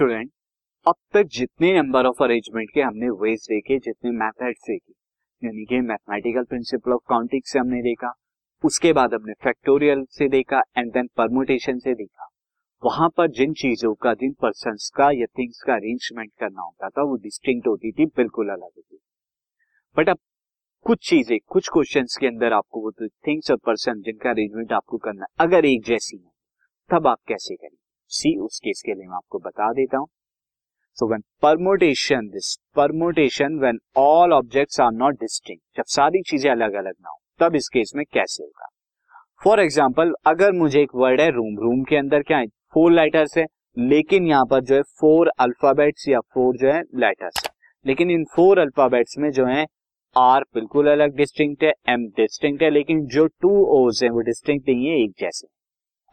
Student अब तक जितने नंबर ऑफ़ अरेंजमेंट के हमने वेज देखे, जितने मैथड्स देखे, यानी कि मैथमेटिकल प्रिंसिपल ऑफ़ काउंटिंग से हमने देखा, उसके बाद हमने फैक्टोरियल से देखा एंड देन परमुटेशन से देखा। वहाँ पर जिन चीज़ों का, जिन पर्सन का, या थिंग्स का अरेंजमेंट करना होता था, वो डिस्टिंक्ट होती थी, बिल्कुल अलग होती थी। बट अब कुछ चीज़ें, कुछ क्वेश्चन के अंदर आपको थिंग्स और पर्सन जिनका अरेंजमेंट आपको करना, अगर एक जैसी है, तब आप कैसे करेंगे सी, उस केस के लिए मैं आपको बता देता हूँ। So when permutation this permutation when all objects are not distinct जब सारी चीज़ें अलग अलग ना हो, तब इस केस में कैसे होगा? फॉर एग्ज़ाम्पल अगर मुझे एक वर्ड है रूम रूम के अंदर क्या है? फोर लेटर्स है, लेकिन यहाँ पर जो है फोर अल्फाबेट्स या फोर जो है लेटर्स है। लेकिन इन फोर अल्फाबेट्स में जो है आर बिल्कुल अलग डिस्टिंक्ट है एम डिस्टिंक्ट है, लेकिन जो टू ओज है, वो डिस्टिंक्ट नहीं है, एक जैसे।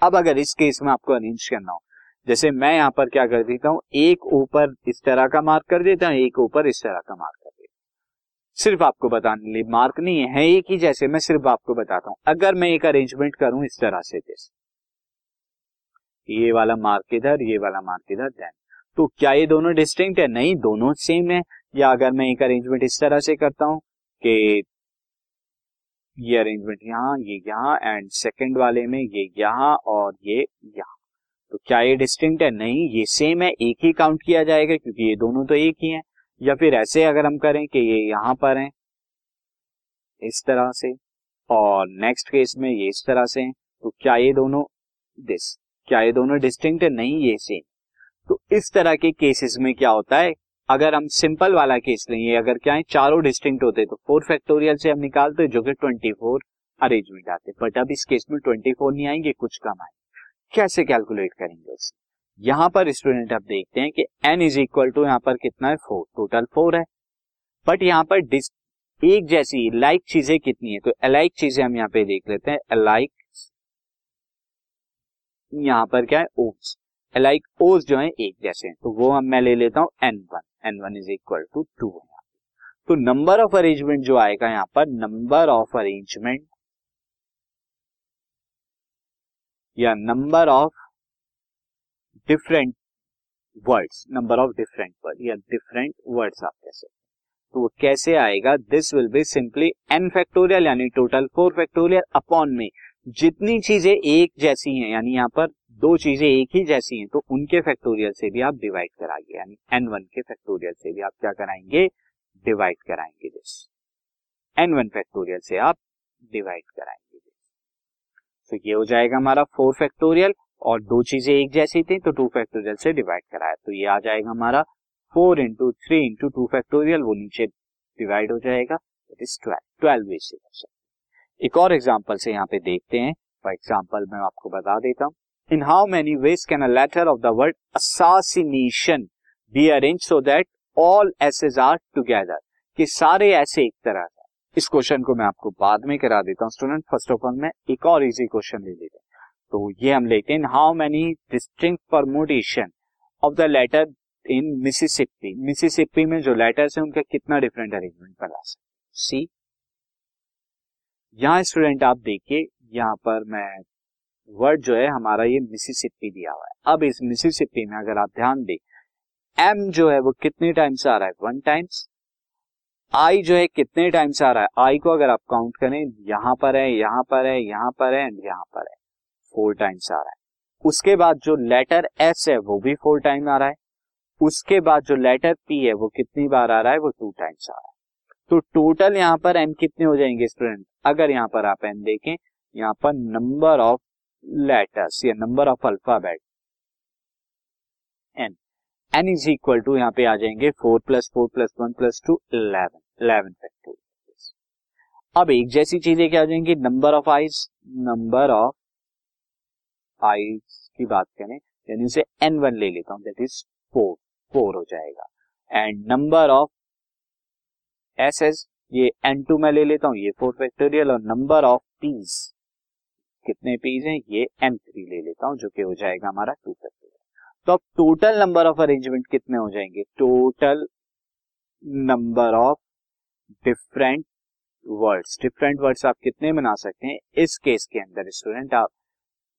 अब अगर इस केस में आपको अरेंज करना हो जैसे मैं यहाँ पर क्या कर देता हूँ? एक ऊपर इस तरह का मार्क कर देता हूँ एक ऊपर इस तरह का मार्क कर देता हूँ। सिर्फ़ आपको बताने लिए मार्क नहीं है, एक ही जैसे मैं सिर्फ़ आपको बताता हूँ। अगर मैं एक अरेंजमेंट करूँ इस तरह से जैसे ये वाला मार्क इधर ये वाला मार्क इधर देन तो क्या ये दोनों डिस्टिंक्ट है? नहीं दोनों सेम है। या अगर मैं एक अरेंजमेंट इस तरह से करता हूँ कि ये अरेंजमेंट यहाँ ये यहाँ एंड सेकंड वाले में ये यहाँ और ये यहाँ। तो क्या ये डिस्टिंक्ट है? नहीं, ये सेम है, एक ही काउंट किया जाएगा, क्योंकि ये दोनों तो एक ही हैं। या फिर ऐसे अगर हम करें कि ये यहाँ पर हैं, इस तरह से, और नेक्स्ट केस में ये इस तरह से हैं तो क्या ये दोनों दिस क्या ये दोनों डिस्टिंक्ट है? नहीं, ये सेम तो इस तरह के केसेस में क्या होता है? अगर हम सिंपल वाला केस लेंगे अगर क्या है, चारों डिस्टिंक्ट होते तो फोर फैक्टोरियल से हम निकालते, जो कि ट्वेंटी फोर अरेंजमेंट आते। बट अब इस केस में ट्वेंटी फोर नहीं आएँगे, कुछ कम आएँगे। कैसे कैलकुलेट करेंगे यहाँ पर स्टूडेंट आप देखते हैं कि एन इज़ इक्वल टू यहाँ पर कितना है? फोर टोटल फोर है। बट यहाँ पर डिस एक जैसी लाइक चीज़ें कितनी है? तो अलाइक चीज़ें हम यहाँ पे देख लेते हैं। अलाइक यहाँ पर क्या है? ओस अलाइक ओस जो है एक जैसे हैं। तो वो हम मैं ले लेता हूँ N one N one is equal to two तो नंबर ऑफ़ अरेंजमेंट जो आएगा यहाँ पर नंबर ऑफ़ अरेंजमेंट या number of different words number of different word या डिफरेंट वर्ड्स आप कह सकते तो वो कैसे आएगा? This will be simply N factorial यानी टोटल फोर फैक्टोरियल अपॉन में जितनी चीज़ें एक जैसी हैं, यानी यहाँ पर दो चीज़ें एक ही जैसी हैं तो उनके फैक्टोरियल से भी आप डिवाइड कराएँगे, यानी एन वन के फैक्टोरियल से भी आप क्या कराएँगे? डिवाइड कराएँगे दिस एन वन फैक्टोरियल से आप डिवाइड कराएँगे। तो ये हो जाएगा हमारा फोर फैक्टोरियल और दो चीज़ें एक जैसी थी तो टू फैक्टोरियल से डिवाइड कराया। तो ये आ जाएगा हमारा four into three into two factorial वो नीचे डिवाइड हो जाएगा। That is twelve twelve way से एक और एग्ज़ाम्पल से यहाँ पे देखते हैं। फॉर एग्ज़ाम्पल मैं आपको बता देता हूँ। In how many ways can a letter of the word assassination be arrange so that all S's are together कि सारे ऐसे एक तरह इस क्वेश्चन को मैं आपको बाद में करा देता हूँ स्टूडेंट फ़र्स्ट ऑफ़ ऑल मैं एक और इजी क्वेश्चन ले लेते हैं। तो ये हम लेते हैं how many distinct permutation of the letter in Mississippi Mississippi में जो लेटर्स हैं, उनका कितना डिफरेंट अरेंजमेंट बना सकते सी यहाँ स्टूडेंट आप देखिए, यहाँ पर मैं वर्ड जो है, हमारा ये मिसिसिपी दिया हुआ है। अब इस मिसिसिपी में अगर आप ध्यान दें एम जो है, वो कितने टाइम्स आ रहा है? वन टाइम्स आई जो है कितने टाइम्स आ रहा है? आई को अगर आप काउंट करें, यहाँ पर है, यहाँ पर है, यहाँ पर है एंड यहाँ पर है। फोर टाइम्स आ रहा है। उसके बाद जो लेटर एस है, वो भी फोर टाइम आ रहा है। उसके बाद जो लेटर पी है, वो कितनी बार आ रहा है? वो टू टाइम्स आ रहा है। तो टोटल यहाँ पर एन कितने हो जाएँगे स्टूडेंट अगर यहाँ पर आप एन देखें, यहाँ पर नंबर ऑफ़ लेटर्स या number of alphabet N N is equal to यहाँ पे आ जाएँगे four plus four plus one plus two eleven eleven factorial अब एक जैसी चीज़ें क्या हो जाएँगी? Number of I's number of I's की बात करें, यानी उसे एन वन ले लेता हूँ दैट इज़ फोर फोर हो जाएगा। And number of S S ये एन टू में ले लेता हूँ, ये फोर फैक्टोरियल और नंबर ऑफ़ पीज कितने पीज हैं? ये एन थ्री ले लेता हूँ, जो कि हो जाएगा हमारा टू फैक्टोरियल तो अब टोटल नंबर ऑफ़ अरेंजमेंट कितने हो जाएँगे? Total number of different words different words आप कितने बना सकते हैं? इस केस के अंदर स्टूडेंट आप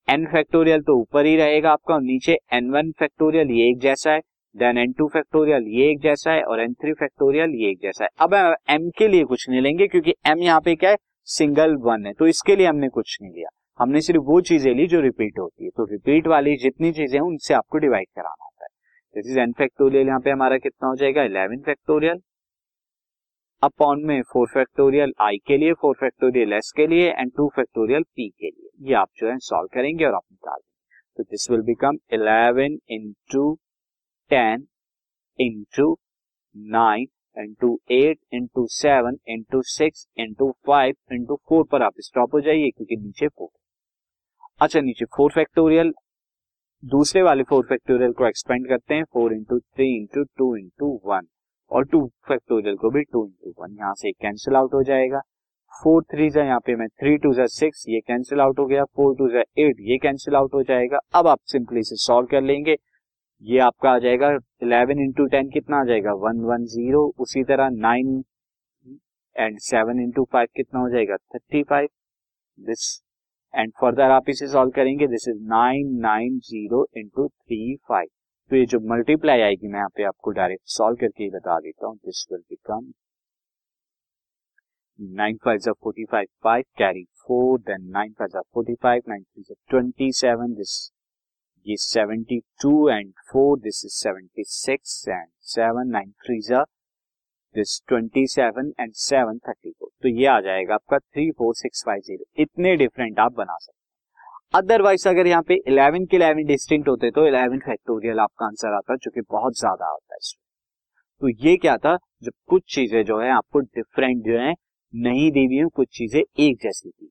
एन फैक्टोरियल तो ऊपर ही रहेगा आपका नीचे एन वन फैक्टोरियल ये एक जैसा है देन एन टू फैक्टोरियल ये एक जैसा है और एन थ्री फैक्टोरियल ये एक जैसा है। अब एम के लिए कुछ नहीं लेंगे क्योंकि एम यहाँ पे क्या है? सिंगल वन है तो इसके लिए हमने कुछ नहीं लिया। हमने सिर्फ़ वो चीज़ें ली जो रिपीट होती है। तो रिपीट वाली जितनी चीज़ें हैं, उनसे आपको डिवाइड कराना होता है। दिस इज़ एन फैक्टोरियल यहाँ पे हमारा कितना हो जाएगा? इलेवन फैक्टोरियल अपॉन में फोर फैक्टोरियल आई के लिए फोर फैक्टोरियल एस के लिए एंड टू फैक्टोरियल पी के लिए। ये आप जो है सॉल्व करेंगे और आप निकाल तो this will become eleven into ten into nine into eight into seven into six into five into four पर आप स्टॉप हो जाइए, क्योंकि नीचे फोर अच्छा नीचे फोर फैक्टोरियल दूसरे वाले फोर फैक्टोरियल को एक्सपेंड करते हैं four into three into two into one और टू फैक्टोरियल को भी टू इंटू वन यहाँ से कैंसिल आउट हो जाएगा। फोर थ्री जा यहाँ पे मैं थ्री टू जा सिक्स ये कैंसिल आउट हो गया। फोर टू जा एट ये कैंसिल आउट हो जाएगा। अब आप सिंपली से सॉल्व कर लेंगे। ये आपका आ जाएगा इलेवन इंटू टेन कितना आ जाएगा? वन वन ज़ीरो उसी तरह nine and seven into five कितना हो जाएगा? Thirty five this and further आप इसे सॉल्व करेंगे this is nine nine zero into three five तो ये जो मल्टीप्लाई आएगी, मैं यहाँ पे आपको डायरेक्ट सॉल्व करके ही बता देता हूँ this will become five five five four five five this ये 72 and 4 this is 76 and 7 nine three जा दिस 27 एंड 7 34 तो ये आ जाएगा आपका 34650 इतने डिफरेंट आप बना सकते अदरवाइज़ अगर यहाँ पे 11 के 11 डिस्टिंक्ट होते तो 11 फैक्टोरियल आपका आंसर आता, जो कि बहुत ज़्यादा आता है। तो ये क्या था? जब कुछ चीज़ें जो है, आपको डिफरेंट जो है, नहीं दी हुई कुछ चीज़ें एक जैसी थी।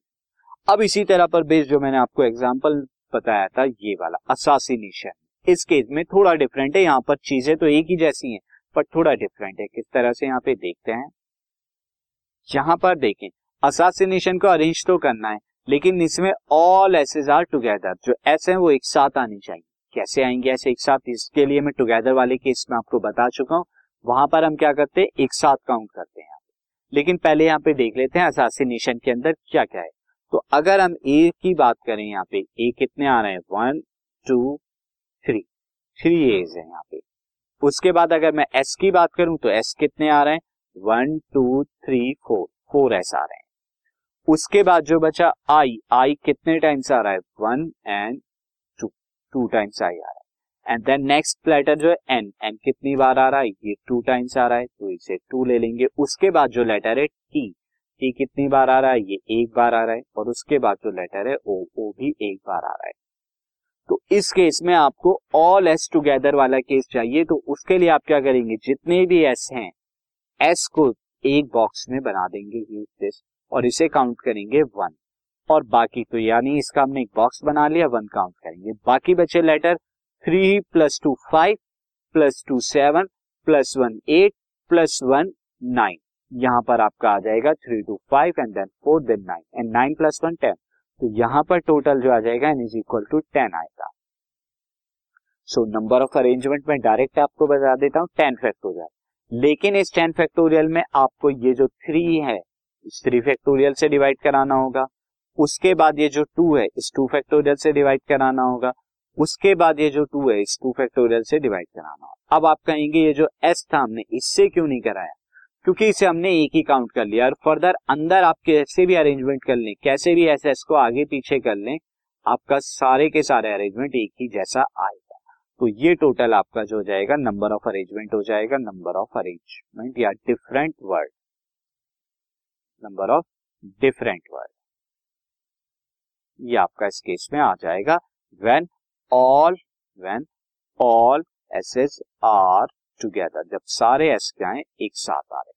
अब इसी तरह पर बेस जो मैंने आपको एग्ज़ाम्पल बताया था, ये वाला असासिनेशन इस केस में थोड़ा डिफरेंट है, यहाँ पर चीज़ें तो एक ही जैसी हैं, पर थोड़ा डिफरेंट है। किस तरह से यहाँ पे देखते हैं? यहाँ पर देखें असासिनेशन को अरेंज तो करना है लेकिन इसमें ऑल एसेज आर टुगेदर जो एस है वो एक साथ आनी चाहिए। कैसे आएँगे ऐसे एक साथ? इसके लिए मैं टुगेदर वाले केस में आपको बता चुका हूँ। वहाँ पर हम क्या करते हैं? एक साथ काउंट करते हैं लेकिन पहले यहाँ पे देख लेते हैं असासिनेशन के अंदर क्या क्या है। तो अगर हम ए की बात करें यहाँ पे ए कितने आ रहे हैं? One two three three S's है यहाँ पे। उसके बाद अगर मैं एस की बात करूँ तो एस कितने आ रहे हैं? One two three four four S आ रहे हैं। उसके बाद जो बचा आई आई कितने टाइम्स आ रहा है? One and two two times I आ रहा है। एंड देन नेक्स्ट लेटर जो है एन एन कितनी बार आ रहा है? ये टू टाइम्स आ रहा है तो इसे टू ले लेंगे। उसके बाद जो लेटर है टी टी कितनी बार आ रहा है? ये एक बार आ रहा है, और उसके बाद जो लेटर है ओ ओ भी एक बार आ रहा है। तो इस केस में आपको ऑल एस टुगेदर वाला केस चाहिए तो उसके लिए आप क्या करेंगे? जितने भी एस हैं एस को एक बॉक्स में बना देंगे। यूज़ दिस और इसे काउंट करेंगे वन और बाकी तो यानी इसका हमने एक बॉक्स बना लिया वन काउंट करेंगे। बाकी बचे letter three plus two five plus two seven plus one eight plus one nine यहाँ पर आपका आ जाएगा three two five and then four then nine and nine plus one ten तो यहाँ पर टोटल जो आ जाएगा N is equal to ten आएगा। सो नंबर ऑफ़ अरेंजमेंट में डायरेक्ट आपको बता देता हूँ टेन फैक्टोरियल लेकिन इस टेन फैक्टोरियल में आपको ये जो थ्री है इस थ्री फैक्टोरियल से डिवाइड कराना होगा। उसके बाद ये जो टू है, इस टू फैक्टोरियल से डिवाइड कराना होगा। उसके बाद ये जो टू है, इस टू फैक्टोरियल से डिवाइड कराना होगा। अब आप कहेंगे, ये जो एस था हमने, इससे क्यों नहीं कराया? क्योंकि इसे हमने एक ही काउंट कर लिया। और फर्दर अंदर आप कैसे भी अरेंजमेंट कर लें, कैसे भी एस एस को आगे पीछे कर लें, आपका सारे के सारे अरेंजमेंट एक ही जैसा आएगा। तो ये टोटल आपका जो हो जाएगा नंबर ऑफ़ अरेंजमेंट हो जाएगा नंबर ऑफ़ अरेंजमेंट या different word number of different word. ये आपका इस केस में आ जाएगा when all when all S's are together जब सारे एस क्या है एक साथ आ रहे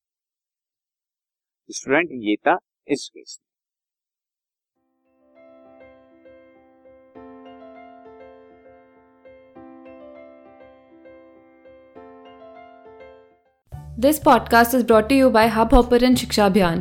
स्टूडेंट ये था इस केस में। This podcast is brought you by Hub Hopper शिक्षा अभियान